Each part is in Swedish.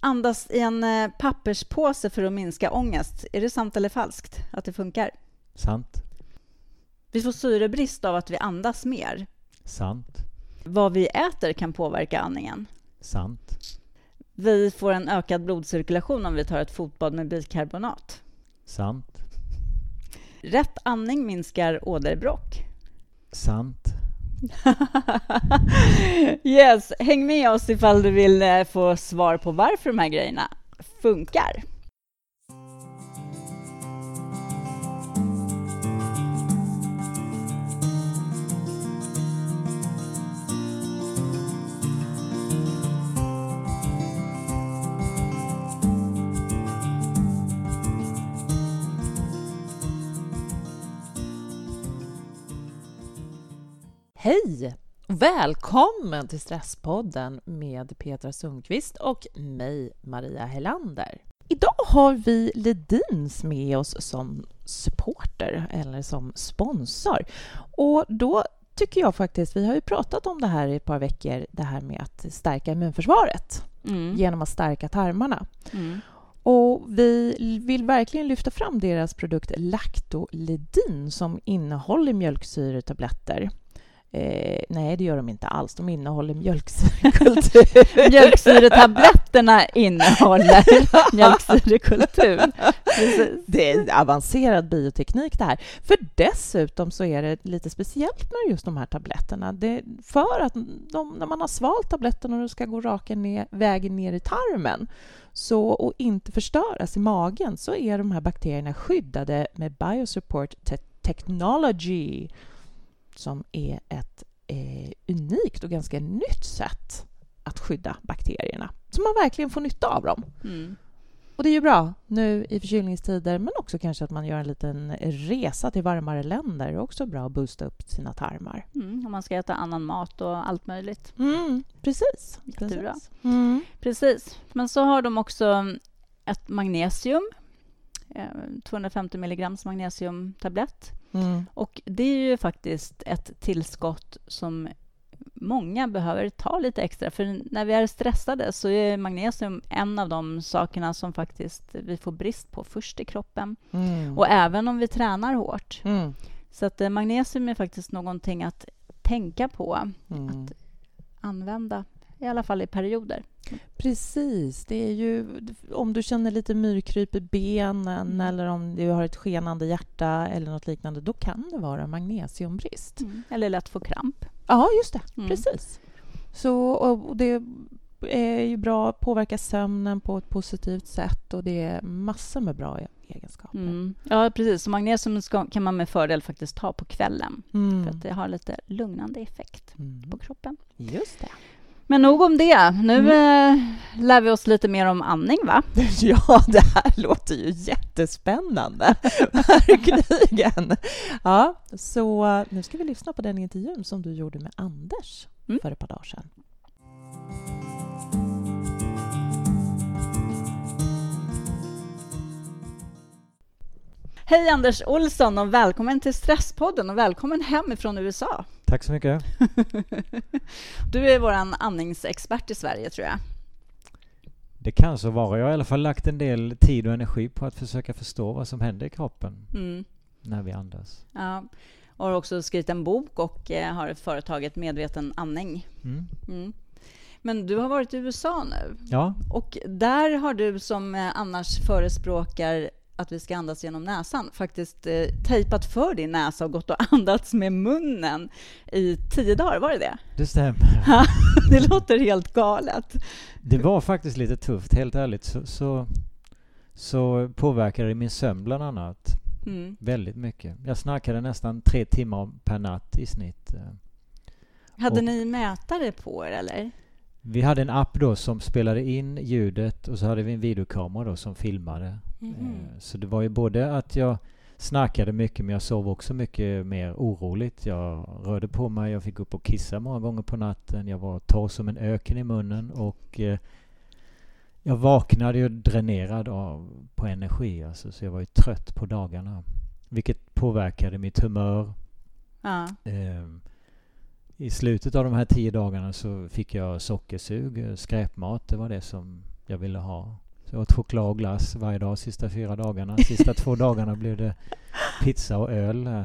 andas i en eh, papperspåse för att minska ångest. Är det sant eller falskt att det funkar? Sant. Vi får syrebrist av att vi andas mer. Sant. Vad vi äter kan påverka andningen. Sant. Vi får en ökad blodcirkulation om vi tar ett fotbad med bikarbonat. Sant. Rätt andning minskar åderbråck. Sant. yes, häng med oss ifall du vill eh, få svar på varför de här grejerna funkar. Hej! Välkommen till Stresspodden med Petra Sundqvist och mig, Maria Helander. Idag har vi Ledins med oss som supporter eller som sponsor. Och då tycker jag faktiskt, vi har ju pratat om det här i ett par veckor, det här med att stärka immunförsvaret Mm. genom att stärka tarmarna. Mm. Och vi vill verkligen lyfta fram deras produkt Lactolidin som innehåller mjölksyretabletter. Eh, nej, det gör de inte alls. De innehåller mjölksyrekultur. Mjölksyretabletterna innehåller mjölksyrekultur. Det är avancerad bioteknik det här. För dessutom så är det lite speciellt med just de här tabletterna. Det, för att de, när man har svalt tabletterna och de ska gå raka ner, vägen ner i tarmen så, och inte förstöras i magen så är de här bakterierna skyddade med Biosupport te Technology som är ett eh, unikt och ganska nytt sätt att skydda bakterierna. Så man verkligen får nytta av dem. Mm. Och det är ju bra nu i förkylningstider men också kanske att man gör en liten resa till varmare länder. Det är också bra att boosta upp sina tarmar. Mm. Om man ska äta annan mat och allt möjligt. Mm, precis. Jättebra. precis. Mm. Precis. Men så har de också ett magnesium. Eh, 250 milligrams magnesiumtablett. Mm. Och det är ju faktiskt ett tillskott som många behöver ta lite extra. För när vi är stressade så är magnesium en av de sakerna som faktiskt vi får brist på först i kroppen. Mm. Och även om vi tränar hårt. Mm. Så att eh, magnesium är faktiskt någonting att tänka på, Mm. använda, i alla fall i perioder. Precis. Det är ju om du känner lite myrkryp i benen Mm. eller om du har ett skenande hjärta eller något liknande, då kan det vara magnesiumbrist. Eller lätt få kramp. Ja, just det. Mm. Precis. Så, och det är ju bra att påverka sömnen på ett positivt sätt och det är massor med bra egenskaper. Mm. Ja, precis. Så magnesium ska, kan man med fördel faktiskt ta på kvällen. Mm. För att det har lite lugnande effekt Mm. på kroppen. Just det. Men nog om det. Nu eh, lär vi oss lite mer om andning, va? Ja, det här låter ju jättespännande. Verkligen. Ja, så nu ska vi lyssna på den intervjun som du gjorde med Anders Mm. för ett par dagar sedan. Hej Anders Olsson och välkommen till Stresspodden och välkommen hem ifrån USA. Tack så mycket. Du är vår andningsexpert i Sverige, tror jag. Det kan så vara. Jag har i alla fall lagt en del tid och energi på att försöka förstå vad som händer i kroppen Mm. när vi andas. Ja. Och har också skrivit en bok och eh, har företaget Medveten andning. Mm. Mm. Men du har varit i USA nu Ja, och där har du som eh, annars förespråkar att vi ska andas genom näsan faktiskt eh, tejpat för din näsa och gått och andats med munnen i tio dagar, var det det? det stämmer. det låter helt galet. Det var faktiskt lite tufft, helt ärligt. Så, så, så påverkade det min sömn bland annat Mm. väldigt mycket. Jag snarkade nästan tre timmar per natt i snitt. eh. Hade Och- ni mätare på er, eller? Vi hade en app då som spelade in ljudet och så hade vi en videokamera då som filmade. Mhm. Eh, Så det var ju både att jag snarkade mycket men jag sov också mycket mer oroligt. Jag rörde på mig, jag fick upp och kissa många gånger på natten. Jag var torr som en öken i munnen och eh, jag vaknade ju dränerad av, på energi alltså, så jag var ju trött på dagarna. Vilket påverkade mitt humör. Ja. Ehm, I slutet av de här tio dagarna så fick jag sockersug, eh, skräpmat. Det var det som jag ville ha. Så jag åt choklad och glass varje dag sista fyra dagarna. Sista två dagarna blev det pizza och öl.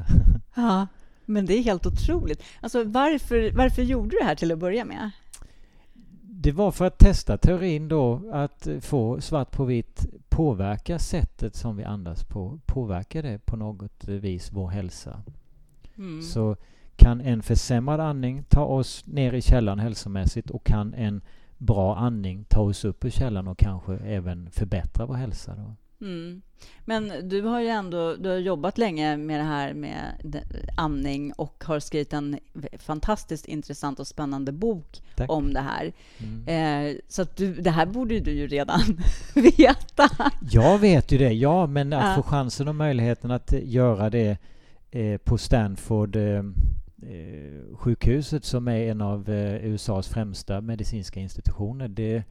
Ja, men det är helt otroligt. Alltså, varför, varför gjorde du det här till att börja med? Det var för att testa teorin då att få svart på vitt påverka sättet som vi andas på. Påverkar det på något vis vår hälsa? Mm. Så kan en försämrad andning ta oss ner i källan hälsomässigt och kan en bra andning ta oss upp ur källan och kanske även förbättra vår hälsa. Då. Mm. Men du har ju ändå du har jobbat länge med det här med andning och har skrivit en fantastiskt intressant och spännande bok Tack. om det här. Mm. Eh, så du, det här borde du ju redan veta. Jag vet ju det, ja, men att ja. få chansen och möjligheten att göra det eh, på Stanford eh, eh, sjukhuset som är en av eh, USAs främsta medicinska institutioner. Det,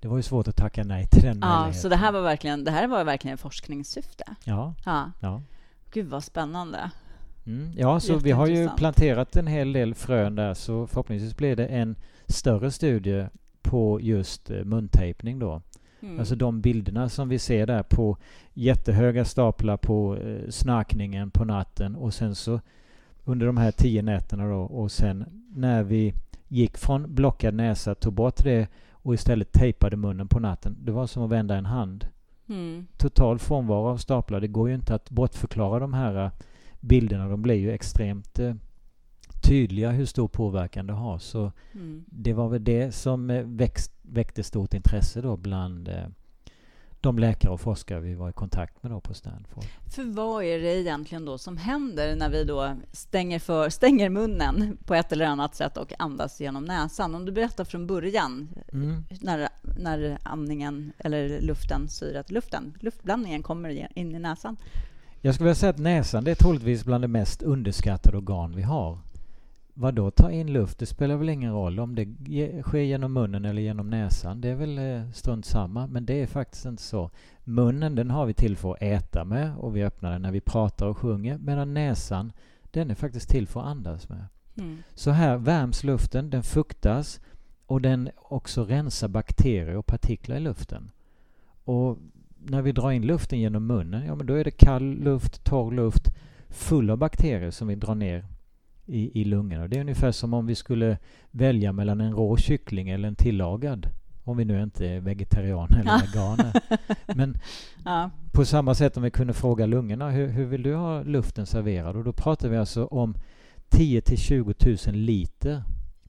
det var ju svårt att tacka nej till den Ja, så det här var verkligen, det här var verkligen forskningssyfte? Ja. ja. ja. Gud vad spännande. Mm, ja, så vi har ju planterat en hel del frön där så förhoppningsvis blir det en större studie på just eh, muntejpning då. Mm. Alltså de bilderna som vi ser där på jättehöga staplar på eh, snarkningen på natten och sen så under de här tio nätterna då och sen när vi gick från blockad näsa, tog bort det och istället tejpade munnen på natten. Det var som att vända en hand. Mm. Total frånvaro av staplar. Det går ju inte att bortförklara de här eh, bilderna. De blir ju extremt eh, tydliga hur stor påverkan det har. Så mm. det var väl det som eh, växt, väckte stort intresse då bland eh, de läkare och forskare vi var i kontakt med då på Stanford. För vad är det egentligen då som händer när vi då stänger, för, stänger munnen på ett eller annat sätt och andas genom näsan? Om du berättar från början mm. när, när andningen eller luften, syrat luften, luftblandningen kommer in i näsan. Jag skulle vilja säga att näsan det är troligtvis bland de mest underskattade organ vi har. Vad då ta in luft? Det spelar väl ingen roll om det sker genom munnen eller genom näsan. Det är väl eh, strunt samma. Men det är faktiskt inte så. Munnen den har vi till för att äta med och vi öppnar den när vi pratar och sjunger. Medan näsan den är faktiskt till för att andas med. Mm. Så här värms luften, den fuktas och den också rensar bakterier och partiklar i luften. Och när vi drar in luften genom munnen, ja men då är det kall luft, torr luft full av bakterier som vi drar ner i, i lungorna. Det är ungefär som om vi skulle välja mellan en rå kyckling eller en tillagad. Om vi nu inte är vegetarianer eller veganer. Men ja. på samma sätt om vi kunde fråga lungorna hur, hur vill du ha luften serverad? Och då pratar vi alltså om 10 till 20 000 liter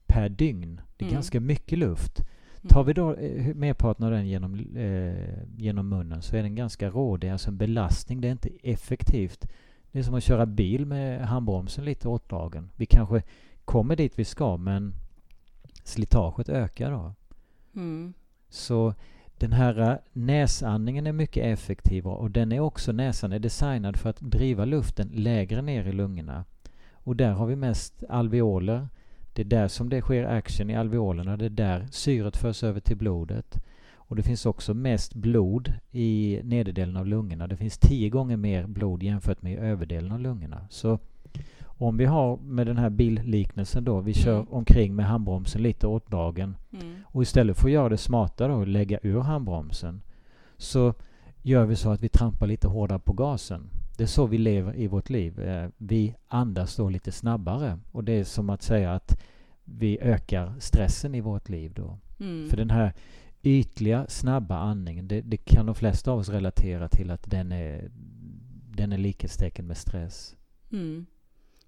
per dygn. Det är mm. ganska mycket luft. Mm. Tar vi då eh, merparten av den genom, eh, genom munnen så är den ganska rå. Det är alltså en belastning. Det är inte effektivt. Det är som att köra bil med handbromsen lite åtdragen. Vi kanske kommer dit vi ska men slitaget ökar då. Mm. Så den här äh, näsandningen är mycket effektiv och den är också, näsan är designad för att driva luften lägre ner i lungorna. Och där har vi mest alveoler. Det är där som det sker action i alveolerna. Det är där syret förs över till blodet. Och det finns också mest blod i nederdelen av lungorna. Det finns tio gånger mer blod jämfört med överdelen av lungorna. Så om vi har med den här billiknelsen då, vi kör mm. omkring med handbromsen lite åtdragen mm. och istället för att göra det smartare och lägga ur handbromsen så gör vi så att vi trampar lite hårdare på gasen. Det är så vi lever i vårt liv. Eh, vi andas då lite snabbare och det är som att säga att vi ökar stressen i vårt liv då. Mm. För den här ytliga, snabba andningen, det, det, kan de flesta av oss relatera till att den är, den är likhetstecken med stress. Mm.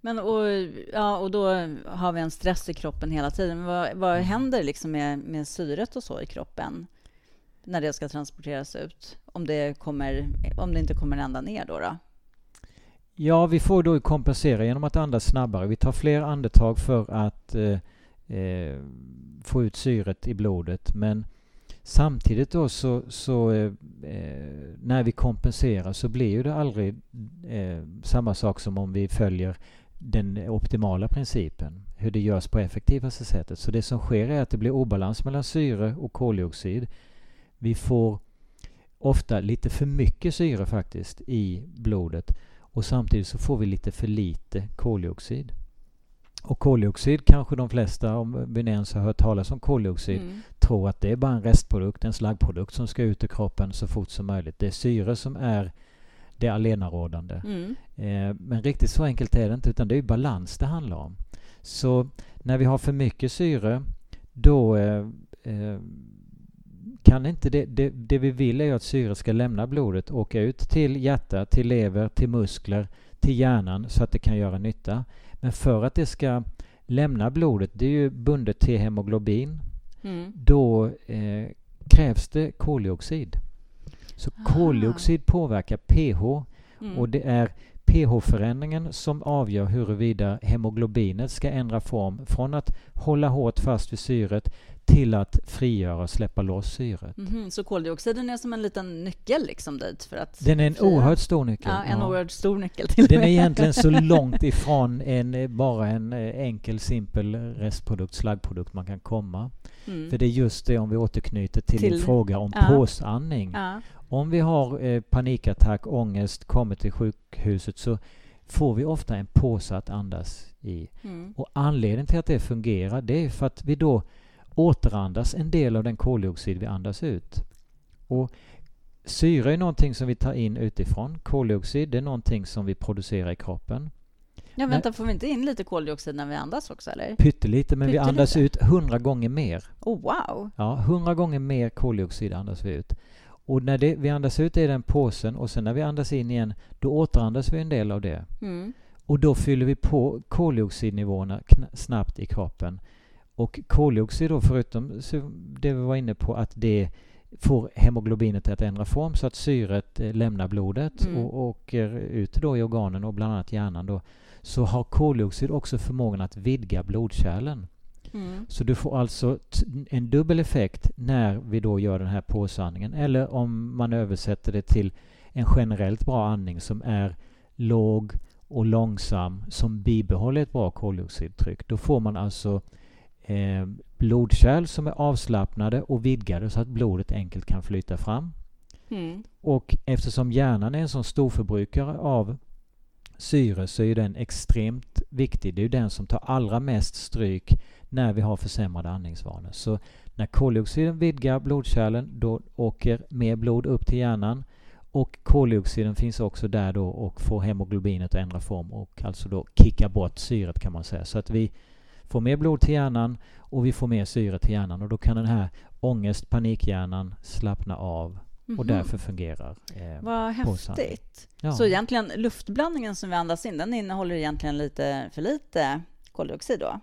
Men och, ja, och då har vi en stress i kroppen hela tiden. Men vad, vad mm. händer liksom med, med syret och så i kroppen när det ska transporteras ut? Om det, kommer, om det inte kommer ända ner då? då? Ja, vi får då kompensera genom att andas snabbare. Vi tar fler andetag för att eh, eh, få ut syret i blodet. Men Samtidigt då så, så eh, eh, när vi kompenserar så blir ju det aldrig eh, samma sak som om vi följer den optimala principen, hur det görs på effektivaste sättet. Så det som sker är att det blir obalans mellan syre och koldioxid. Vi får ofta lite för mycket syre faktiskt i blodet och samtidigt så får vi lite för lite koldioxid. Och koldioxid kanske de flesta, om vi ens har hört talas om koldioxid, Mm. tror att det är bara en restprodukt, en slaggprodukt som ska ut ur kroppen så fort som möjligt. Det är syre som är det allenarådande. Mm. Eh, men riktigt så enkelt är det inte utan det är balans det handlar om. Så när vi har för mycket syre då eh, eh, kan inte det, det, det vi vill är att syre ska lämna blodet åka ut till hjärta, till lever, till muskler, till hjärnan så att det kan göra nytta. Men för att det ska lämna blodet, det är ju bundet till hemoglobin, Mm. då eh, krävs det koldioxid. Så Ah. koldioxid påverkar pH Mm. och det är pH-förändringen som avgör huruvida hemoglobinet ska ändra form från att hålla hårt fast vid syret till att frigöra och släppa loss syret. Mhm, Så koldioxiden är som en liten nyckel liksom dit för att Den är en frigöra- oerhört stor nyckel. Ja, en Ja. oerhört stor nyckel till Den är egentligen så långt ifrån en, eh, bara en eh, enkel, simpel restprodukt, slaggprodukt man kan komma. Mm. För det är just det, om vi återknyter till, din Till- fråga om ja. påsandning. Ja. Om vi har eh, panikattack, ångest, kommer till sjukhuset så får vi ofta en påse att andas i. Mm. Och anledningen till att det fungerar det är för att vi då återandas en del av den koldioxid vi andas ut. Och syre är någonting som vi tar in utifrån. Koldioxid är någonting som vi producerar i kroppen. Ja, vänta, får vi inte in lite koldioxid när vi andas också, eller? Pyttelite, men vi Pyttelite. andas ut hundra gånger mer. Oh, wow! Ja, hundra gånger mer koldioxid andas vi ut. Och när det, vi andas ut i den påsen och sen när vi andas in igen, då återandas vi en del av det. Mm. Och då fyller vi på koldioxidnivåerna snabbt i kroppen. Och koldioxid då, förutom det vi var inne på, att det får hemoglobinet att ändra form så att syret eh, lämnar blodet Mm. och åker ut då i organen och bland annat hjärnan då, så har koldioxid också förmågan att vidga blodkärlen. Mm. Så du får alltså en dubbel effekt när vi då gör den här påsandningen. Eller om man översätter det till en generellt bra andning som är låg och långsam som bibehåller ett bra koldioxidtryck. Då får man alltså eh, blodkärl som är avslappnade och vidgade så att blodet enkelt kan flyta fram. Mm. Och eftersom hjärnan är en sån stor förbrukare av syre så är den extremt viktig. Det är den som tar allra mest stryk när vi har försämrade andningsvanor. Så när koldioxiden vidgar blodkärlen då åker mer blod upp till hjärnan och koldioxiden finns också där då och får hemoglobinet att ändra form och alltså då kicka bort syret kan man säga. Så att vi får mer blod till hjärnan och vi får mer syre till hjärnan och då kan den här ångest, panikhjärnan slappna av och Mhm. därför fungerar eh, Vad häftigt. Ja. Så egentligen luftblandningen som vi andas in, den innehåller egentligen lite för lite koldioxid då?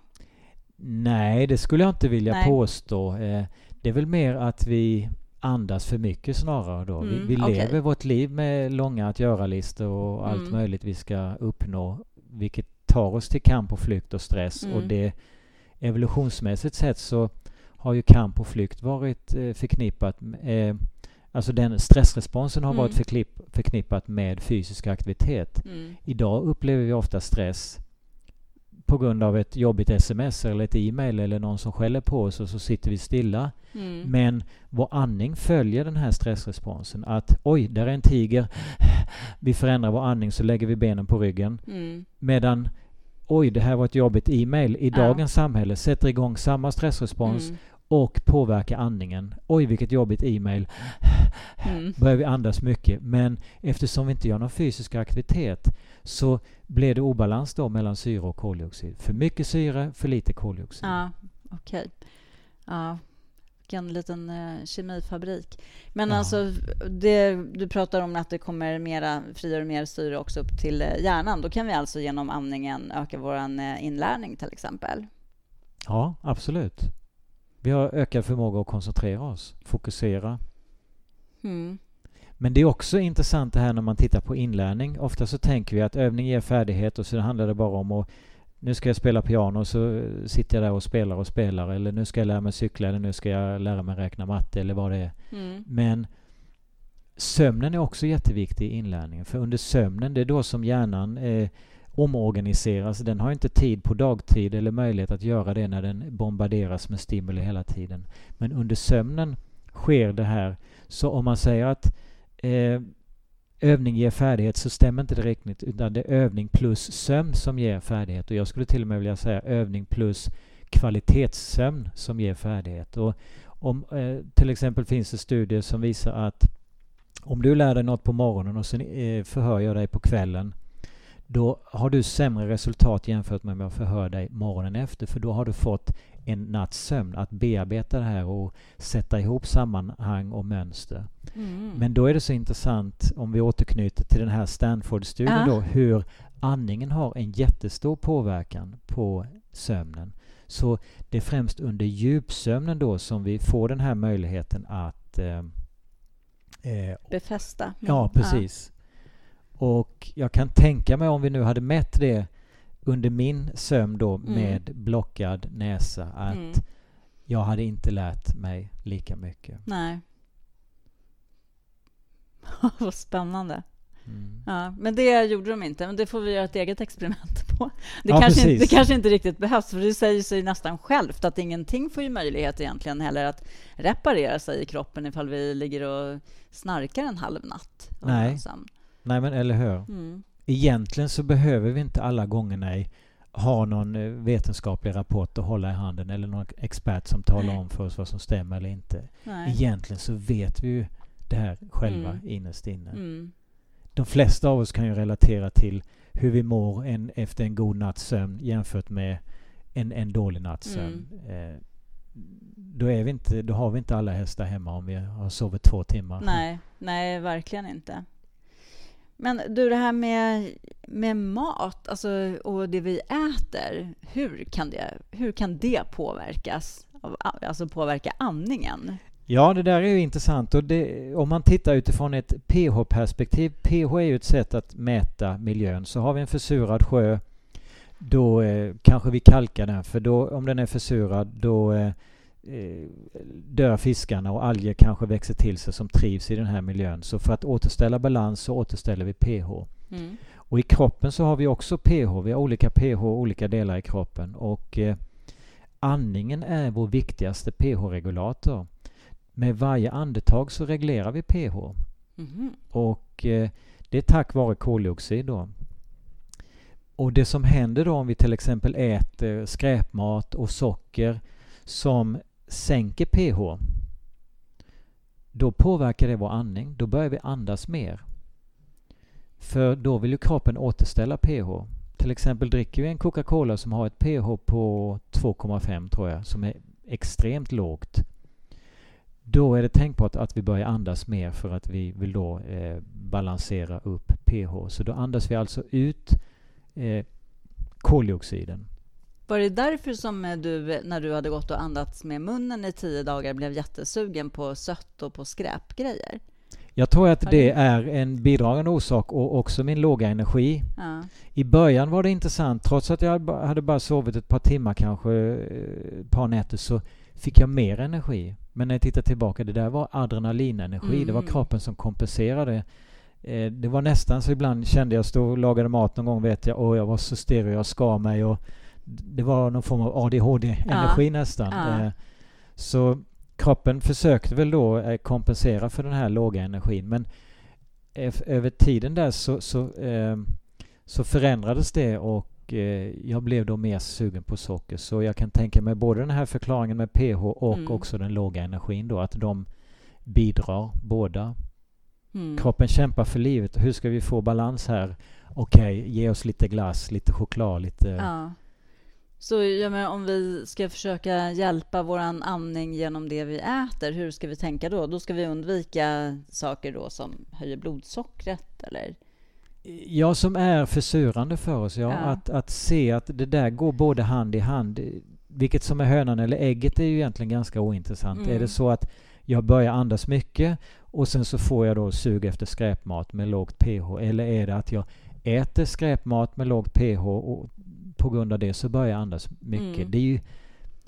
Nej, det skulle jag inte vilja Nej. påstå. Eh, det är väl mer att vi andas för mycket snarare då. vi Mm, vi okej. lever vårt liv med långa att göra-listor och allt Mm. möjligt vi ska uppnå, vilket tar oss till kamp och flykt och stress. Och Mm. det evolutionsmässigt sett så har ju kamp och flykt varit eh, förknippat eh, Alltså den stressresponsen har Mm. varit förknipp, förknippat med fysisk aktivitet. Mm. Idag upplever vi ofta stress på grund av ett jobbigt sms eller ett e-mail eller någon som skäller på oss och så sitter vi stilla. Mm. Men vår andning följer den här stressresponsen. Att oj, där är en tiger. Vi förändrar vår andning så lägger vi benen på ryggen. Mm. Medan oj, det här var ett jobbigt e-mail i Ja. dagens samhälle sätter igång samma stressrespons Mm. och påverkar andningen. Oj, vilket jobbigt e-mail. Mm. Börjar vi andas mycket. Men eftersom vi inte gör någon fysisk aktivitet så blir det obalans då mellan syre och koldioxid. För mycket syre, för lite koldioxid. Ja, okej. Ja, vilken liten eh, kemifabrik. Men Ja. alltså, det, du pratar om att det kommer mera, frigör mer syre också upp till eh, hjärnan. Då kan vi alltså genom andningen öka vår eh, inlärning till exempel. Ja, absolut. Vi har ökad förmåga att koncentrera oss, fokusera. Mm. Men det är också intressant det här när man tittar på inlärning. Ofta så tänker vi att övning ger färdighet och så handlar det bara om att nu ska jag spela piano och så sitter jag där och spelar och spelar eller nu ska jag lära mig cykla eller nu ska jag lära mig räkna matte eller vad det är. Mm. Men sömnen är också jätteviktig i inlärningen för under sömnen det är då som hjärnan eh, omorganiseras. Den har inte tid på dagtid eller möjlighet att göra det när den bombarderas med stimuli hela tiden. Men under sömnen sker det här. Så om man säger att eh, övning ger färdighet så stämmer inte det riktigt utan det är övning plus sömn som ger färdighet och jag skulle till och med vilja säga övning plus kvalitetssömn som ger färdighet. Och om, eh, till exempel finns det studier som visar att om du lär dig något på morgonen och sen eh, förhör jag dig på kvällen då har du sämre resultat jämfört med om jag förhör dig morgonen efter för då har du fått en natts sömn att bearbeta det här och sätta ihop sammanhang och mönster. Mm. Men då är det så intressant om vi återknyter till den här Stanford-studien ja. då hur andningen har en jättestor påverkan på sömnen. Så det är främst under djupsömnen då som vi får den här möjligheten att eh, eh befästa. Ja, precis. Ja. Och jag kan tänka mig om vi nu hade mätt det under min sömn då mm. med blockad näsa att mm. jag hade inte lärt mig lika mycket. Nej. Vad spännande. Mm. Ja, men det gjorde de inte. Men det får vi göra ett eget experiment på. Det, ja, kanske, inte, det kanske inte riktigt behövs, för det säger sig nästan självt att ingenting får ju möjlighet egentligen heller att reparera sig i kroppen ifall vi ligger och snarkar en halv natt. Nej. Nej, men eller hur? Mm. Egentligen så behöver vi inte alla gånger nej, ha någon eh, vetenskaplig rapport att hålla i handen eller någon expert som talar nej. om för oss vad som stämmer eller inte. Nej. Egentligen så vet vi ju det här själva mm. innerst inne. Mm de flesta av oss kan ju relatera till hur vi mår en, efter en god natts sömn jämfört med en, en dålig natts sömn. Mm. Eh, då, är vi inte, då har vi inte alla hästar hemma om vi har sovit två timmar. Nej, nej verkligen inte. Men du, det här med, med mat alltså, och det vi äter, hur kan det, hur kan det påverkas? Alltså påverka andningen? Ja, det där är ju intressant. Och det, om man tittar utifrån ett pH-perspektiv, pH är ju ett sätt att mäta miljön. Så har vi en försurad sjö, då eh, kanske vi kalkar den, för då, om den är försurad då eh, dör fiskarna och alger kanske växer till sig som trivs i den här miljön. Så för att återställa balans så återställer vi pH. Mm. Och i kroppen så har vi också pH. Vi har olika pH olika delar i kroppen. Och eh, andningen är vår viktigaste pH-regulator med varje andetag så reglerar vi pH. Mm. Och eh, det är tack vare koldioxid då. Och det som händer då om vi till exempel äter skräpmat och socker som sänker pH då påverkar det vår andning. Då börjar vi andas mer. För då vill ju kroppen återställa pH. Till exempel dricker vi en Coca-Cola som har ett pH på 2,5 tror jag, som är extremt lågt. Då är det tänkbart att vi börjar andas mer för att vi vill då eh, balansera upp pH. Så då andas vi alltså ut eh, koldioxiden. Var det därför som eh, du, när du hade gått och andats med munnen i tio dagar, blev jättesugen på sött och på skräpgrejer? Jag tror att det är en bidragande orsak och också min låga energi. Ja. I början var det intressant, trots att jag hade bara sovit ett par timmar kanske, eh, ett par nätter, så fick jag mer energi. Men när jag tittar tillbaka, det där var adrenalinenergi. Mm. Det var mm. kroppen som kompenserade. Eh, det var nästan så ibland kände jag stod och lagade mat någon gång vet jag och jag var så stereo, jag skar mig och det var någon form av ADHD-energi ja. nästan. Ja. Eh, så kroppen försökte väl då eh, kompensera för den här låga energin men över tiden där så, så, så förändrades det och Eh, jag blev då mer sugen på socker. Så jag kan tänka mig både den här förklaringen med pH och mm. också den låga energin då, att de bidrar båda. Mm. Kroppen kämpar för livet. Hur ska vi få balans här? Okej, okay, ge oss lite glass, lite choklad, lite... Ja. Så ja, men om vi ska försöka hjälpa vår andning genom det vi äter, hur ska vi tänka då? Då ska vi undvika saker då som höjer blodsockret, eller? Ja, som är försurande för oss. Ja. ja. Att, att se att det där går både hand i hand. Vilket som är hönan eller ägget är ju egentligen ganska ointressant. Mm. Är det så att jag börjar andas mycket och sen så får jag då sug efter skräpmat med lågt pH eller är det att jag äter skräpmat med lågt pH och på grund av det så börjar jag andas mycket. Mm. Det är ju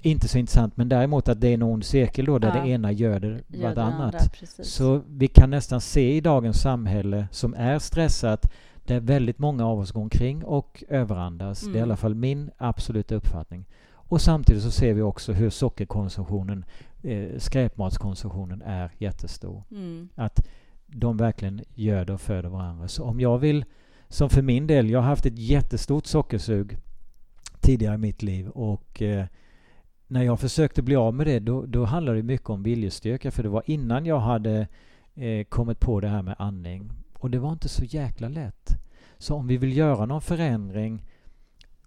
inte så intressant men däremot att det är en ond cirkel då där ja. det ena gör det vartannat. Så vi kan nästan se i dagens samhälle som är stressat där väldigt många av oss går omkring och överandas. Mm. Det är i alla mm. fall min absoluta uppfattning. Och samtidigt så ser vi också hur sockerkonsumtionen, eh, skräpmatskonsumtionen är jättestor. Mm. Att de verkligen göder och föder varandra. Så om jag vill, som för min del, jag har haft ett jättestort sockersug tidigare i mitt liv och eh, när jag försökte bli av med det då, då handlade det mycket om viljestyrka för det var innan jag hade eh, kommit på det här med andning. Och det var inte så jäkla lätt. Så om vi vill göra någon förändring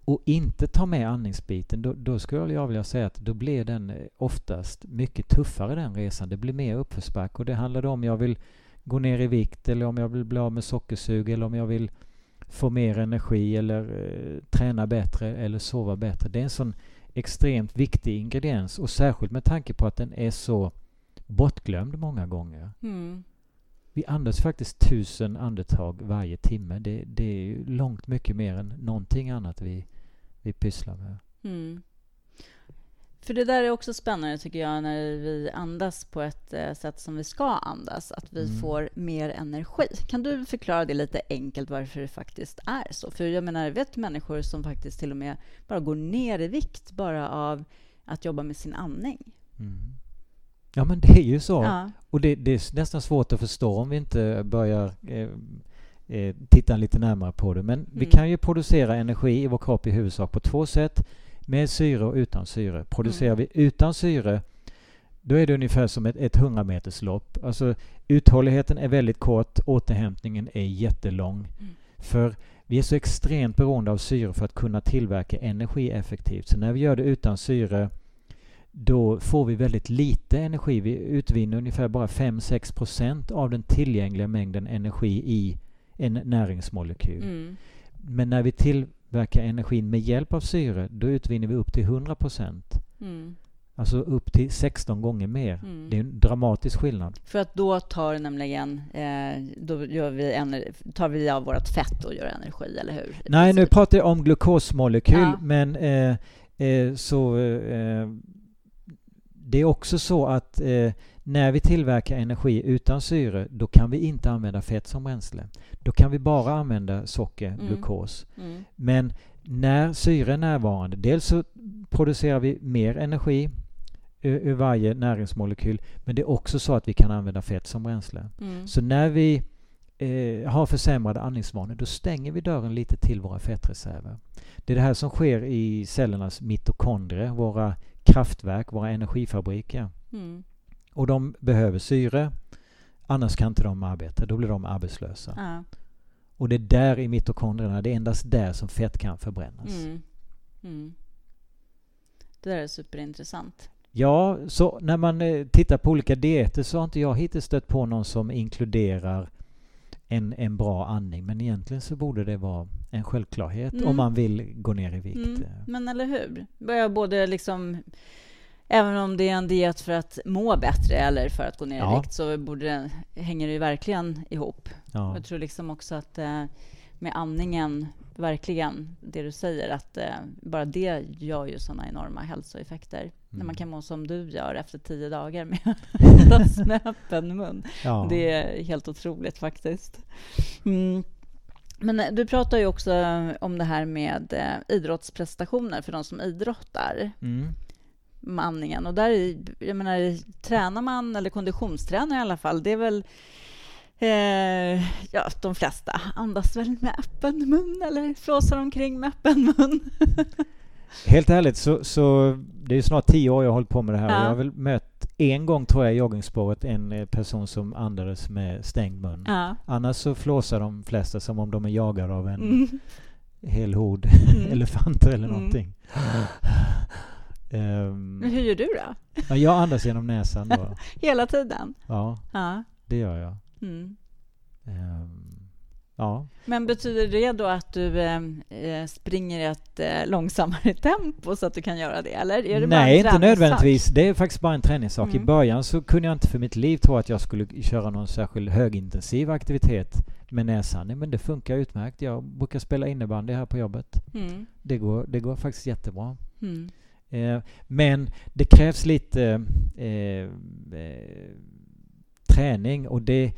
och inte ta med andningsbiten då, då skulle jag vilja säga att då blir den eh, oftast mycket tuffare den resan. Det blir mer uppförsbacke och det handlar om jag vill gå ner i vikt eller om jag vill bli av med sockersug eller om jag vill få mer energi eller eh, träna bättre eller sova bättre. Det är en sån extremt viktig ingrediens och särskilt med tanke på att den är så bortglömd många gånger. Mm. Vi andas faktiskt tusen andetag varje timme. Det, det är långt mycket mer än någonting annat vi, vi pysslar med. Mm. För det där är också spännande tycker jag när vi andas på ett eh, sätt som vi ska andas, att vi mm. får mer energi. Kan du förklara det lite enkelt varför det faktiskt är så? För jag menar, jag vet människor som faktiskt till och med bara går ner i vikt bara av att jobba med sin andning. Mm. Ja, men det är ju så. Ja. Och det, det, är nästan svårt att förstå om vi inte börjar eh, eh, titta lite närmare på det. Men mm. vi kan ju producera energi i vår kropp i huvudsak på två sätt med syre och utan syre. Producerar mm. vi utan syre då är det ungefär som ett, ett 100 meterslopp. Alltså uthålligheten är väldigt kort, återhämtningen är jättelång. Mm. För vi är så extremt beroende av syre för att kunna tillverka energi effektivt. Så när vi gör det utan syre då får vi väldigt lite energi. Vi utvinner ungefär bara 5-6% av den tillgängliga mängden energi i en näringsmolekyl. Mm. Men när vi till verkar energin med hjälp av syre, då utvinner vi upp till 100 procent. Mm. Alltså upp till 16 gånger mer. Mm. Det är en dramatisk skillnad. För att då tar nämligen, eh, då gör vi tar vi av vårt fett och gör energi, eller hur? Nej, nu pratar jag om glukosmolekyl, ja. men eh, eh, så eh, det är också så att eh, när vi tillverkar energi utan syre, då kan vi inte använda fett som bränsle. Då kan vi bara använda socker, mm. glukos. Mm. Men när syre är närvarande, dels så producerar vi mer energi ur varje näringsmolekyl, men det är också så att vi kan använda fett som bränsle. Mm. Så när vi eh, har försämrade andningsvanor, då stänger vi dörren lite till våra fettreserver. Det är det här som sker i cellernas mitokondrier, våra kraftverk, våra energifabriker. Mm. Och de behöver syre, annars kan inte de arbeta. Då blir de arbetslösa. Ja. Och det är där i mitokondrierna, det är endast där som fett kan förbrännas. Mm. Mm. Det där är superintressant. Ja, så när man eh, tittar på olika dieter så har inte jag hittills stött på någon som inkluderar en, en bra andning. Men egentligen så borde det vara en självklarhet mm. om man vill gå ner i vikt. Mm. Men eller hur? Både liksom Även om det är en diet för att må bättre eller för att gå ner ja. i vikt så borde det, hänger det ju verkligen ihop. Ja. Jag tror liksom också att eh, med andningen, verkligen det du säger, att eh, bara det gör ju sådana enorma hälsoeffekter. Mm. När man mm. kan må som du gör efter tio dagar med med öppen mun. Ja. Det är helt otroligt faktiskt. Mm. Men eh, du pratar ju också om det här med eh, idrottsprestationer för de som idrottar. Mm med andningen. Och där, jag menar, tränar man, eller konditionstränar i alla fall, det är väl eh, ja, de flesta andas väl med öppen mun eller flåsar omkring med öppen mun. Helt ärligt så, så det är snart tio år jag har hållit på med det här ja. jag har väl mött en gång tror jag i joggingspåret en eh, person som andades med stängd mun. Ja. Annars så flåsar de flesta som om de är jagade av en mm. hel hord mm. elefanter eller mm. Um, Men hur gör du då? Ja, jag andas genom näsan då. Hela tiden? Ja, ja. det gör jag. Mm. Um, ja. Men betyder det då att du eh, springer i ett eh, långsammare tempo så att du kan göra det? Eller är det Nej, inte nödvändigtvis. Det är faktiskt bara en träningssak. Mm. I början så kunde jag inte för mitt liv tro att jag skulle köra någon särskild högintensiv aktivitet med näsan. Men det funkar utmärkt. Jag brukar spela innebandy här på jobbet. Mm. Det, går, det går faktiskt jättebra. Mm. Eh, men det krävs lite eh, eh, träning och det,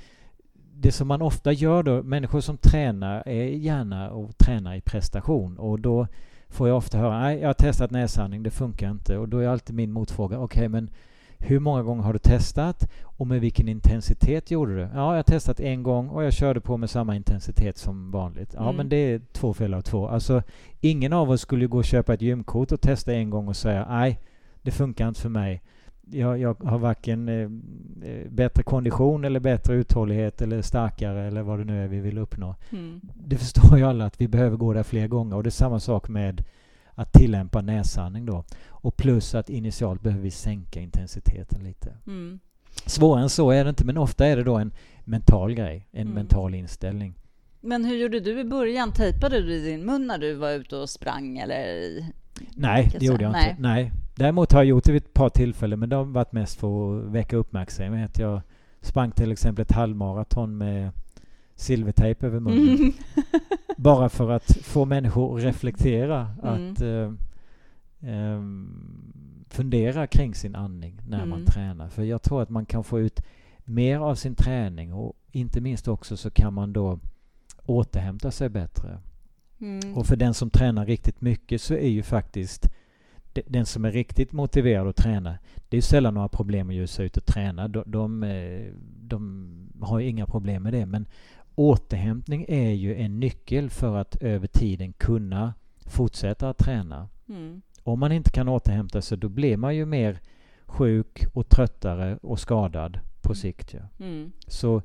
det som man ofta gör då, människor som tränar är gärna och tränar i prestation och då får jag ofta höra nej, jag har testat näsandning, det funkar inte. Och då är alltid min motfråga, okej okay, men hur många gånger har du testat och med vilken intensitet gjorde du? Ja, jag har testat en gång och jag körde på med samma intensitet som vanligt. Ja, Mm. men det är två fel av två. Alltså, ingen av oss skulle gå och köpa ett gymkort och testa en gång och säga nej, det funkar inte för mig. Jag, jag har varken eh, eh, bättre kondition eller bättre uthållighet eller starkare eller vad det nu är vi vill uppnå. Mm. Det förstår ju alla att vi behöver gå där fler gånger och det är samma sak med att tillämpa näsandning då. Och plus att initialt behöver vi sänka intensiteten lite. Mm. Svårare än så är det inte men ofta är det då en mental grej, en Mm. mental inställning. Men hur gjorde du i början? Tejpade du i din mun när du var ute och sprang eller? i- Nej, det gjorde jag nej. inte. Nej. Däremot har jag gjort det vid ett par tillfällen men det har varit mest för att väcka uppmärksamhet. Jag sprang till exempel ett halvmaraton med silvertejp över munnen. Mm. Bara för att få människor att reflektera. Mm. Att eh, ehm, fundera kring sin andning när man Mm. tränar. För jag tror att man kan få ut mer av sin träning och inte minst också så kan man då återhämta sig bättre. Mm. Och för den som tränar riktigt mycket så är ju faktiskt de- den som är riktigt motiverad att träna, det är ju sällan några problem att ge sig ut och träna. De, de, eh, de har ju inga problem med det. Men återhämtning är ju en nyckel för att över tiden kunna fortsätta att träna. Mm. Om man inte kan återhämta sig då blir man ju mer sjuk och tröttare och skadad på sikt. Ja. Mm. Så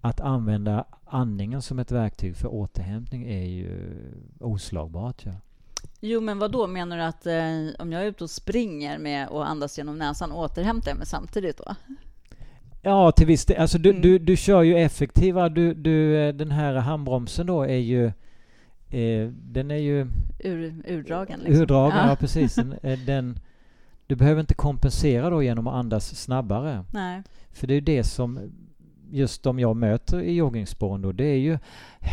att använda andningen som ett verktyg för återhämtning är ju oslagbart. Ja. Jo, men vad då Menar du att eh, om jag är ute och springer med och andas genom näsan, återhämtar jag mig samtidigt då? Ja, till viss del. Alltså du, Mm. du, du kör ju effektiva. Du, du, eh, den här handbromsen då är ju... Eh, den är ju Ur, urdragen? Liksom. urdragen, ja. Ja. precis. Den, eh, den, du behöver inte kompensera då genom att andas snabbare. Nej. För det är ju det som just de jag möter i joggingspåren då, det är ju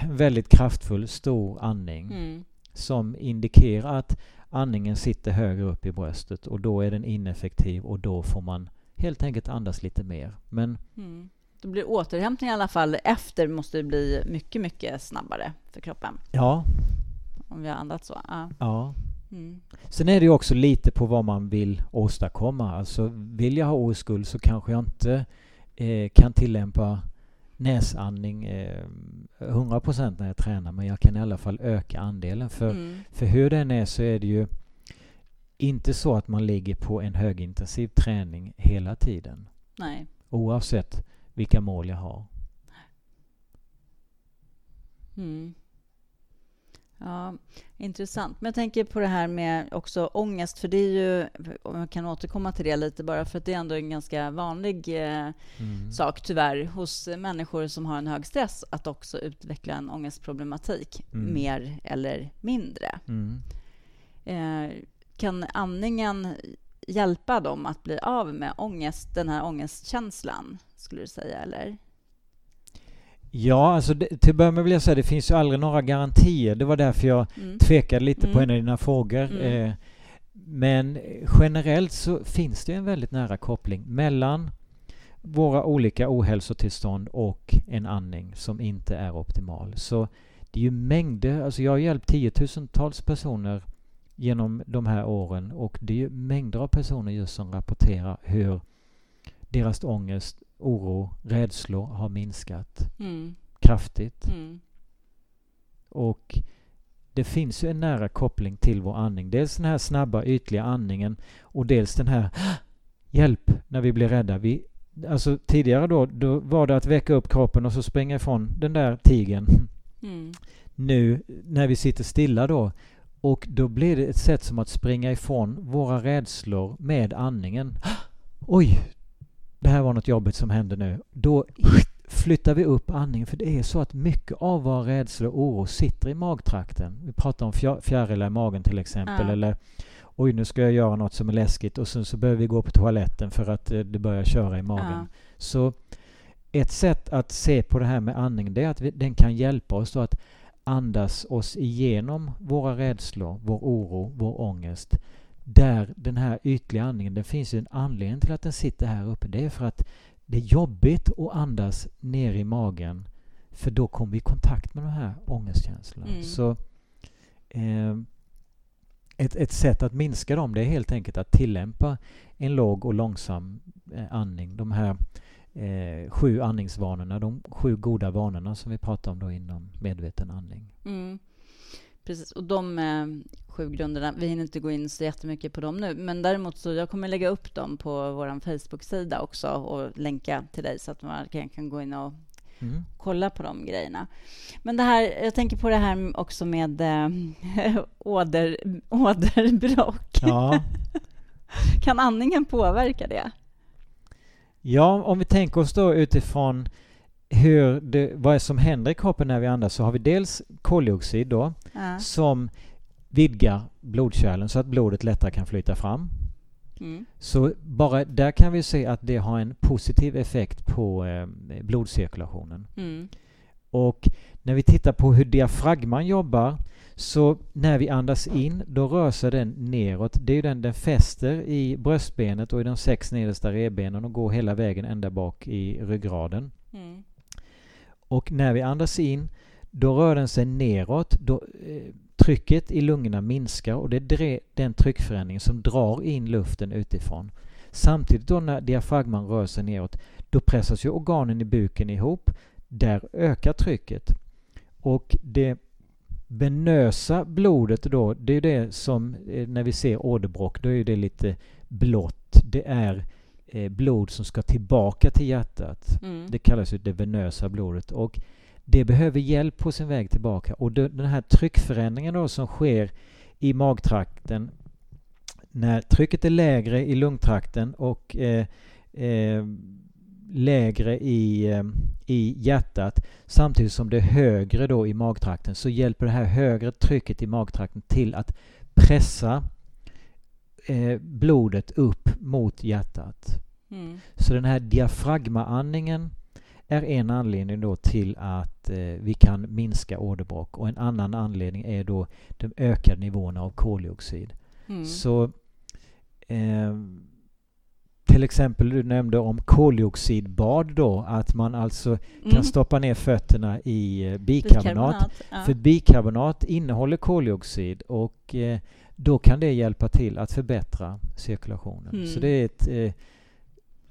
väldigt kraftfull, stor andning Mm. som indikerar att andningen sitter högre upp i bröstet och då är den ineffektiv och då får man helt enkelt andas lite mer. Men Mm. Då blir återhämtning i alla fall efter måste det bli mycket, mycket snabbare för kroppen. ja, Om vi har andats så. Ja. ja. Mm. Sen är det ju också lite på vad man vill åstadkomma. Alltså vill jag ha oskuld så kanske jag inte eh, kan tillämpa näsandning eh, 100% när jag tränar men jag kan i alla fall öka andelen. För, Mm. för hur den är så är det ju inte så att man ligger på en högintensiv träning hela tiden. Nej. Oavsett vilka mål jag har. Mm. Ja, intressant. Men jag tänker på det här med också ångest, för det är ju, om jag kan återkomma till det lite bara, för att det är ändå en ganska vanlig eh, Mm. sak tyvärr hos människor som har en hög stress att också utveckla en ångestproblematik, Mm. mer eller mindre. Mm. Eh, kan andningen hjälpa dem att bli av med ångest, den här ångestkänslan, skulle du säga, eller? Ja, alltså det, till att börja med vill jag säga det finns ju aldrig några garantier. Det var därför jag Mm. tvekade lite på Mm. en av dina frågor. Mm. Eh, men generellt så finns det en väldigt nära koppling mellan våra olika ohälsotillstånd och en andning som inte är optimal. Så det är ju mängder, alltså jag har hjälpt tiotusentals personer genom de här åren och det är ju mängder av personer just som rapporterar hur deras ångest, oro, rädslor har minskat Mm. kraftigt. Mm. Och det finns ju en nära koppling till vår andning. Dels den här snabba ytliga andningen och dels den här hjälp när vi blir rädda. Vi, alltså tidigare då, då var det att väcka upp kroppen och så springa ifrån den där tigen. Mm. Nu när vi sitter stilla då och då blir det ett sätt som att springa ifrån våra rädslor med andningen. Oj! Det här var något jobbigt som hände nu. Då flyttar vi upp andningen för det är så att mycket av våra rädslor och oro sitter i magtrakten. Vi pratar om fjär- fjärilar i magen till exempel Ja. eller oj nu ska jag göra något som är läskigt och sen så behöver vi gå på toaletten för att eh, det börjar köra i magen. Ja. Så ett sätt att se på det här med andning det är att vi, den kan hjälpa oss att andas oss igenom våra rädslor, vår oro, vår ångest. Där den här ytliga andningen, det finns ju en anledning till att den sitter här uppe. Det är för att det är jobbigt att andas ner i magen för då kommer vi i kontakt med de här ångestkänslorna. Mm. Så eh, ett, ett sätt att minska dem det är helt enkelt att tillämpa en låg och långsam eh, andning. De här eh, sju andningsvanorna, de sju goda vanorna som vi pratar om då inom medveten andning. Mm. Precis, och de eh, sju grunderna, vi hinner inte gå in så jättemycket på dem nu, men däremot så jag kommer lägga upp dem på vår Facebook-sida också och länka till dig så att man kan, kan gå in och mm. kolla på de grejerna. Men det här, jag tänker på det här också med äh, åder, åderbråck. Ja. kan andningen påverka det? Ja, om vi tänker oss då utifrån hur det, vad som händer i kroppen när vi andas så har vi dels koldioxid då ja. som vidgar blodkärlen så att blodet lättare kan flyta fram. Mm. Så bara där kan vi se att det har en positiv effekt på eh, blodcirkulationen. Mm. Och när vi tittar på hur diafragman jobbar så när vi andas in då rör sig den neråt. Det är den den fäster i bröstbenet och i de sex nedersta revbenen och går hela vägen ända bak i ryggraden. Mm. Och när vi andas in då rör den sig neråt. Då, eh, trycket i lungorna minskar och det är den tryckförändringen som drar in luften utifrån. Samtidigt då när diafragman rör sig neråt då pressas ju organen i buken ihop. Där ökar trycket. Och det venösa blodet då, det är det som eh, när vi ser åderbråck, då är det lite blått. Det är eh, blod som ska tillbaka till hjärtat. Mm. Det kallas ju det venösa blodet. Och det behöver hjälp på sin väg tillbaka. Och den här tryckförändringen då som sker i magtrakten när trycket är lägre i lungtrakten och eh, eh, lägre i, eh, i hjärtat samtidigt som det är högre då i magtrakten så hjälper det här högre trycket i magtrakten till att pressa eh, blodet upp mot hjärtat. Mm. Så den här diafragmaandningen är en anledning då till att eh, vi kan minska åderbråck och en annan anledning är då de ökade nivåerna av koldioxid. Mm. Så eh, till exempel du nämnde om koldioxidbad då, att man alltså mm. kan stoppa ner fötterna i eh, bikarbonat. bikarbonat ja. För bikarbonat innehåller koldioxid och eh, då kan det hjälpa till att förbättra cirkulationen. Mm. Så det är ett eh,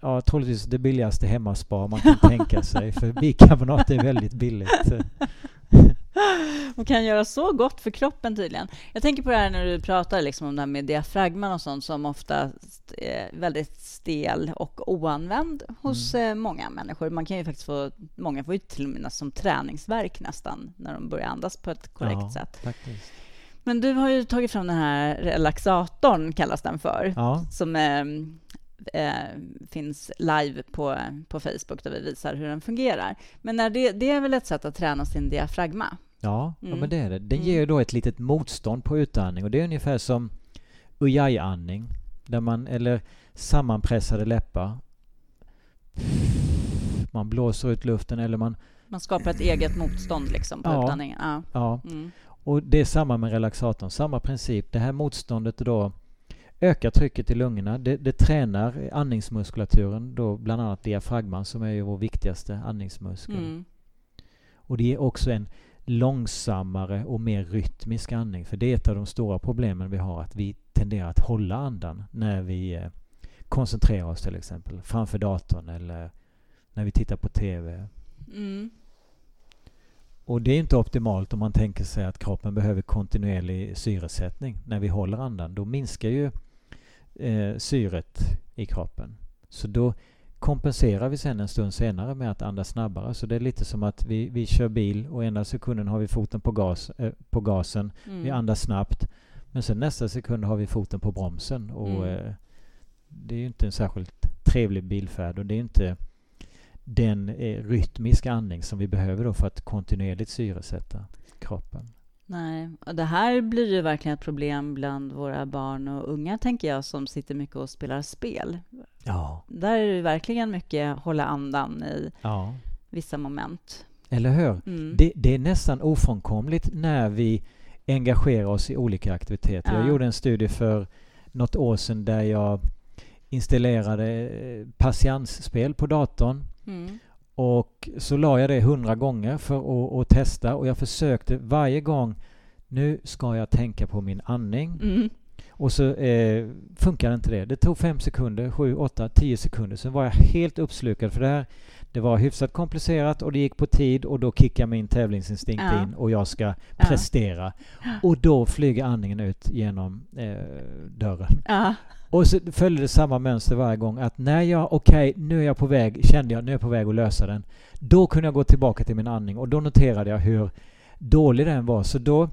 ja, troligtvis det billigaste hemmaspar man kan tänka sig för bikarbonat är väldigt billigt. och kan göra så gott för kroppen tydligen. Jag tänker på det här när du pratar liksom om det här med diafragman och sånt som ofta är väldigt stel och oanvänd hos mm. Eh, många människor. Man kan ju faktiskt få, många får ju till och med som träningsverk nästan när de börjar andas på ett korrekt ja, sätt. Faktiskt. Men du har ju tagit fram den här relaxatorn, kallas den för, ja. som eh, finns live på, på Facebook där vi visar hur den fungerar. Men när det, det är väl ett sätt att träna sin diafragma? Ja, mm. ja men det är det. Den mm. ger ju då ett litet motstånd på utandning och det är ungefär som ujjayi-andning, där man, eller sammanpressade läppar. Man blåser ut luften eller man... Man skapar ett eget motstånd liksom på ja, utandningen? Ja. ja. Mm. Och det är samma med relaxatorn, samma princip. Det här motståndet då ökar trycket i lungorna. Det, det tränar andningsmuskulaturen, då bland annat diafragman som är ju vår viktigaste andningsmuskel. Mm. Och det är också en långsammare och mer rytmisk andning. För det är ett av de stora problemen vi har, att vi tenderar att hålla andan när vi eh, koncentrerar oss till exempel framför datorn eller när vi tittar på TV. Mm. Och det är inte optimalt om man tänker sig att kroppen behöver kontinuerlig syresättning när vi håller andan. Då minskar ju eh, syret i kroppen. Så då kompenserar vi sen en stund senare med att andas snabbare. Så det är lite som att vi, vi kör bil och ena sekunden har vi foten på, gas, äh, på gasen. Mm. Vi andas snabbt. Men sen nästa sekund har vi foten på bromsen. Och mm. eh, Det är ju inte en särskilt trevlig bilfärd och det är inte den eh, rytmiska andning som vi behöver då för att kontinuerligt syresätta kroppen. Nej, och det här blir ju verkligen ett problem bland våra barn och unga, tänker jag, som sitter mycket och spelar spel. Ja. Där är det verkligen mycket hålla andan i ja. vissa moment. Eller hur? Mm. Det, det, är nästan ofrånkomligt när vi engagerar oss i olika aktiviteter. Ja. Jag gjorde en studie för något år sedan där jag installerade eh, patiensspel på datorn. Mm. Och så la jag det hundra gånger för att, att, testa och jag försökte varje gång nu ska jag tänka på min andning. Mm. Och så eh, funkar inte det. Det tog fem sekunder, sju, åtta, tio sekunder. Sen var jag helt uppslukad för det här. Det var hyfsat komplicerat och det gick på tid och då kickar min tävlingsinstinkt Ja. in och jag ska Ja. prestera. Och då flyger andningen ut genom eh, dörren. Ja. Och så följde det samma mönster varje gång att när jag, okej, nu är jag på väg, kände jag, nu är jag på väg att lösa den. Då kunde jag gå tillbaka till min andning och då noterade jag hur dålig den var. Så då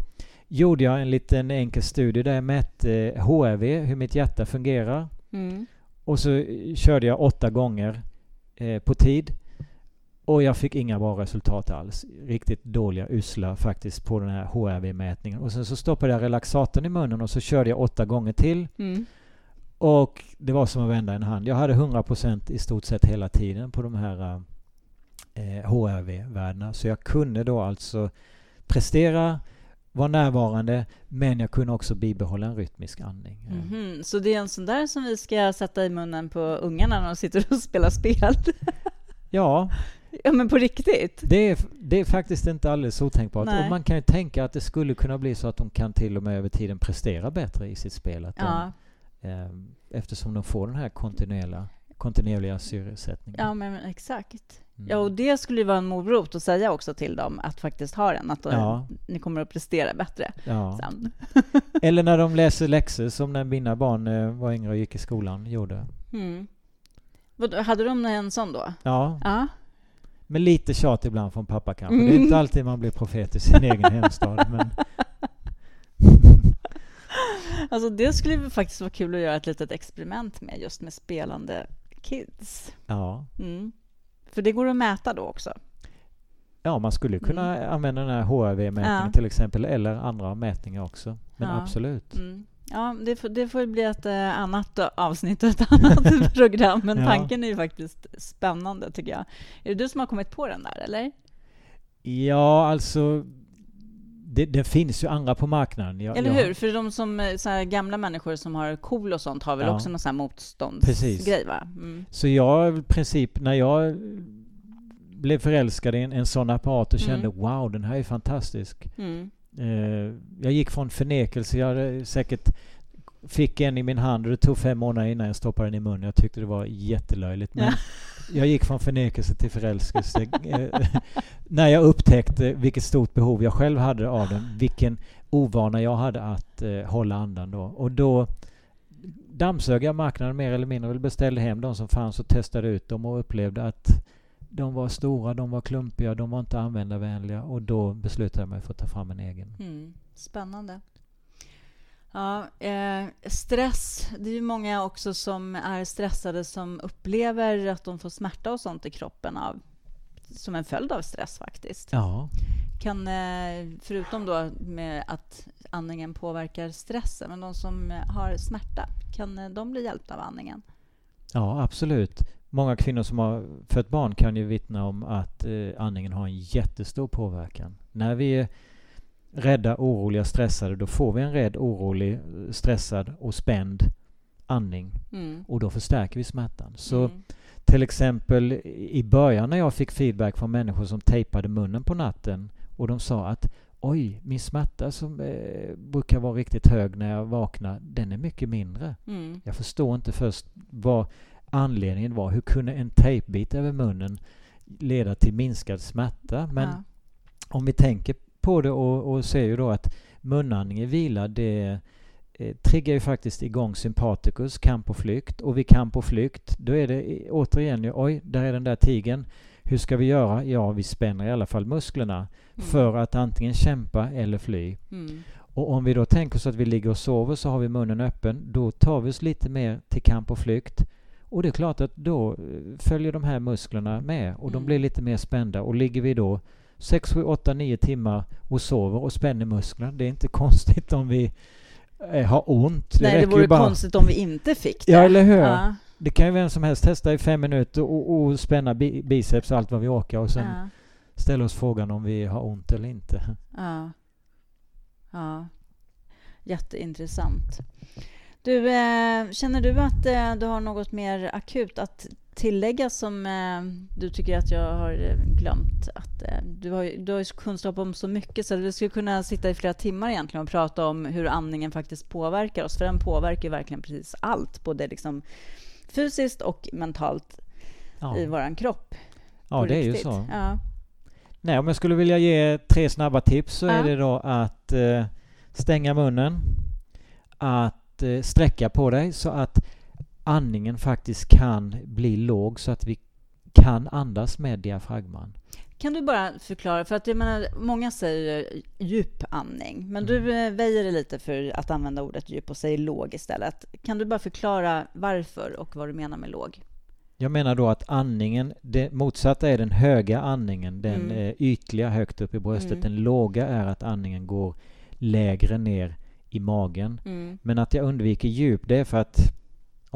gjorde jag en liten enkel studie där jag mätte eh, HRV, hur mitt hjärta fungerar. Mm. Och så eh, körde jag åtta gånger eh, på tid. Och jag fick inga bra resultat alls. Riktigt dåliga, usla faktiskt på den här HRV-mätningen. Och sen så stoppade jag relaxatorn i munnen och så körde jag åtta gånger till. Mm. Och det var som att vända en hand. Jag hade 100% i stort sett hela tiden på de här eh, HRV-värdena. Så jag kunde då alltså prestera, vara närvarande, men jag kunde också bibehålla en rytmisk andning. Eh, Mhm. Så det är en sån där som vi ska sätta i munnen på ungarna när de sitter och spelar spel? Ja, ja, men på riktigt? det är, det är faktiskt inte alldeles otänkbart. Nej. Och man kan ju tänka att det skulle kunna bli så att de kan till och med över tiden prestera bättre i sitt spel. Att Ja. de, eh, eftersom de får den här kontinuerliga, kontinuerliga syresättningen. ja, men exakt. Mm. Ja, och det skulle ju vara en morot att säga också till dem att faktiskt ha den, att Ja. ni kommer att prestera bättre Ja. sen. Eller när de läser läxor som när mina barn eh, var yngre och gick i skolan gjorde. Mm. Vad, hade de en sån då? Ja, Ja. med lite tjat ibland från pappa kanske. Det är Mm. inte alltid man blir profet i sin egen hemstad. Men Alltså det skulle faktiskt vara kul att göra ett litet experiment med just med spelande kids. ja. Mm. För det går att mäta då också. ja, man skulle kunna använda den här HRV-mätningen Mm. Ja. till exempel. Eller andra mätningar också. Men Ja. absolut. Mm. Ja, det får, det får bli ett eh, annat avsnitt och ett annat program. Men Ja. tanken är ju faktiskt spännande, tycker jag. Är det du som har kommit på den där, eller? Ja, alltså det, det finns ju andra på marknaden. Jag, Eller jag, hur? För de som, eh, så gamla människor som har KOL och sånt har väl Ja. också någon sån här motståndsgrej, va? Mm. Så jag i princip, när jag blev förälskad i en, en sån apparat och kände Mm. wow, den här är fantastisk. Mm. Eh, jag gick från förnekelse, jag hade säkert fick en i min hand och det tog fem månader innan jag stoppade den i munnen. Jag tyckte det var jättelöjligt. Men jag gick från förnekelse till förälskelse. Eh, när jag upptäckte vilket stort behov jag själv hade av den. Vilken ovana jag hade att eh, hålla andan då. Och då dammsög jag marknaden mer eller mindre och beställde hem de som fanns och testade ut dem och upplevde att de var stora, de var klumpiga, de var inte användarvänliga och då beslutade jag mig för att ta fram en egen. Mm. Spännande. Ja, eh, stress. Det är ju många också som är stressade som upplever att de får smärta och sånt i kroppen av, som en följd av stress faktiskt. Ja, Kan, eh, förutom då med att andningen påverkar stressen, men de som har smärta, kan eh, de bli hjälpta av andningen? ja absolut. Många kvinnor som har fött barn kan ju vittna om att eh, andningen har en jättestor påverkan. När vi är rädda, oroliga, stressade, då får vi en rädd, orolig, stressad och spänd andning Mm. och då förstärker vi smärtan. Så Mm. till exempel i början när jag fick feedback från människor som tejpade munnen på natten och de sa att oj, min smärta som eh, brukar vara riktigt hög när jag vaknar, den är mycket mindre. Mm. Jag förstår inte först vad anledningen var. Hur kunde en tejpbit över munnen leda till minskad smärta? Men Ja. om vi tänker på det och, och ser ju då att munandning i vila det eh, triggar ju faktiskt igång sympaticus, kamp och flykt. Och vid kamp och flykt då är det återigen ju, oj, där är den där tigen. Hur ska vi göra? Ja, vi spänner i alla fall musklerna Mm. för att antingen kämpa eller fly. Mm. Och om vi då tänker oss att vi ligger och sover så har vi munnen öppen, då tar vi oss lite mer till kamp och flykt. Och det är klart att då eh, följer de här musklerna med och de Mm. blir lite mer spända. Och ligger vi då 6, 7, 8, 9 timmar och sover och spänner musklerna, det är inte konstigt om vi eh, har ont. Nej, det räcker ju vore bara- konstigt om vi inte fick det. Ja, eller hur? Ja. Det kan ju vem som helst testa i fem minuter och, och spänna bi biceps och allt vad vi orkar och sen Ja. ställa oss frågan om vi har ont eller inte. Ja. ja. Jätteintressant. Du, eh, känner du att eh, du har något mer akut att tillägga som eh, du tycker att jag har eh, glömt att eh, du, har, du har ju kunskap om så mycket så vi skulle kunna sitta i flera timmar egentligen och prata om hur andningen faktiskt påverkar oss. För den påverkar ju verkligen precis allt, både liksom fysiskt och mentalt Ja, i vår kropp. ja det är ju riktigt. så. Ja. Nej, om jag skulle vilja ge tre snabba tips så Ja. är det då att eh, stänga munnen, att eh, sträcka på dig så att andningen faktiskt kan bli låg så att vi kan andas med diafragman. Kan du bara förklara, för att jag menar, många säger djupandning, men du Mm. eh, väjer dig lite för att använda ordet djup och säger låg istället. Kan du bara förklara varför och vad du menar med låg? Jag menar då att andningen, det motsatta är den höga andningen, den Mm. eh, ytliga högt upp i bröstet. Mm. Den låga är att andningen går lägre ner i magen. Mm. Men att jag undviker djup, det är för att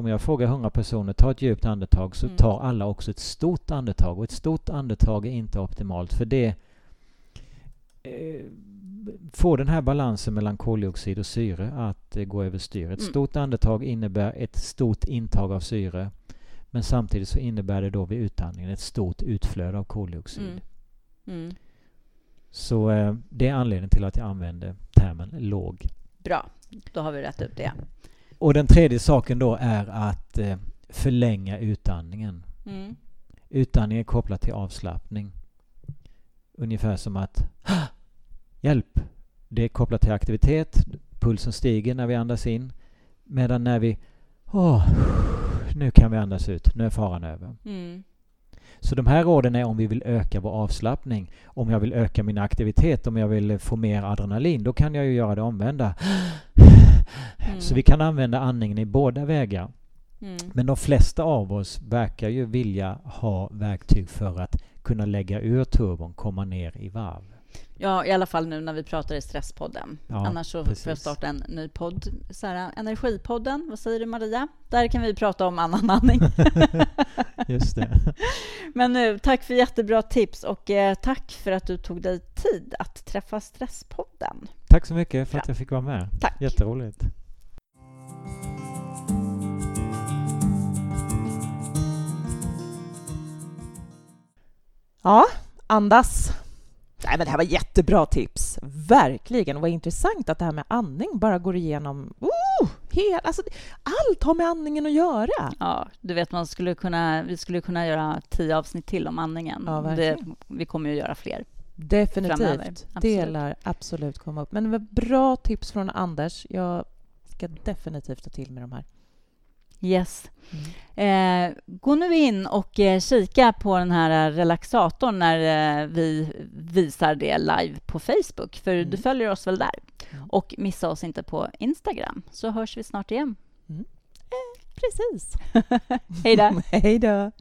om jag frågar 100 personer, ta ett djupt andetag, så Mm. tar alla också ett stort andetag. Och ett stort andetag är inte optimalt för det eh, får den här balansen mellan koldioxid och syre att eh, gå överstyr. Ett Mm. stort andetag innebär ett stort intag av syre. Men samtidigt så innebär det då vid utandningen ett stort utflöde av koldioxid. Mm. Mm. Så eh, det är anledningen till att jag använder termen låg. Bra, då har vi rätt ut det. Och den tredje saken då är att eh, förlänga utandningen. Mm. Utandning är kopplat till avslappning. Ungefär som att hjälp! Det är kopplat till aktivitet. Pulsen stiger när vi andas in. Medan när vi åh, nu kan vi andas ut. Nu är faran över. Mm. Så de här råden är om vi vill öka vår avslappning. Om jag vill öka min aktivitet, om jag vill få mer adrenalin, då kan jag ju göra det omvända. Mm. Så vi kan använda andningen i båda vägar. Mm. Men de flesta av oss verkar ju vilja ha verktyg för att kunna lägga ur turbon, komma ner i varv. Ja, i alla fall nu när vi pratar i Stresspodden. Ja, Annars så precis. får jag starta en ny podd. Så här, Energipodden, vad säger du Maria? Där kan vi prata om annan andning. Just det. Men nu, tack för jättebra tips och eh, tack för att du tog dig tid att träffa Stresspodden. Tack så mycket för att Ja. jag fick vara med. Tack. Jätteroligt. Ja, andas. Nej, men det här var jättebra tips. Verkligen. Och vad intressant att det här med andning bara går igenom... Oh, hel, alltså, allt har med andningen att göra. Ja, du vet, man skulle kunna, vi skulle kunna göra tio avsnitt till om andningen. Ja, det, vi kommer ju göra fler. Definitivt. Framöver, absolut. lär absolut komma upp. Men det var bra tips från Anders. Jag ska definitivt ta till mig de här. Yes. Eh, gå nu in och eh, kika på den här eh, relaxatorn när eh, vi visar det live på Facebook, för Mm. du följer oss väl där. Mm. Och missa oss inte på Instagram, så hörs vi snart igen. Precis. Hej då! Hej då.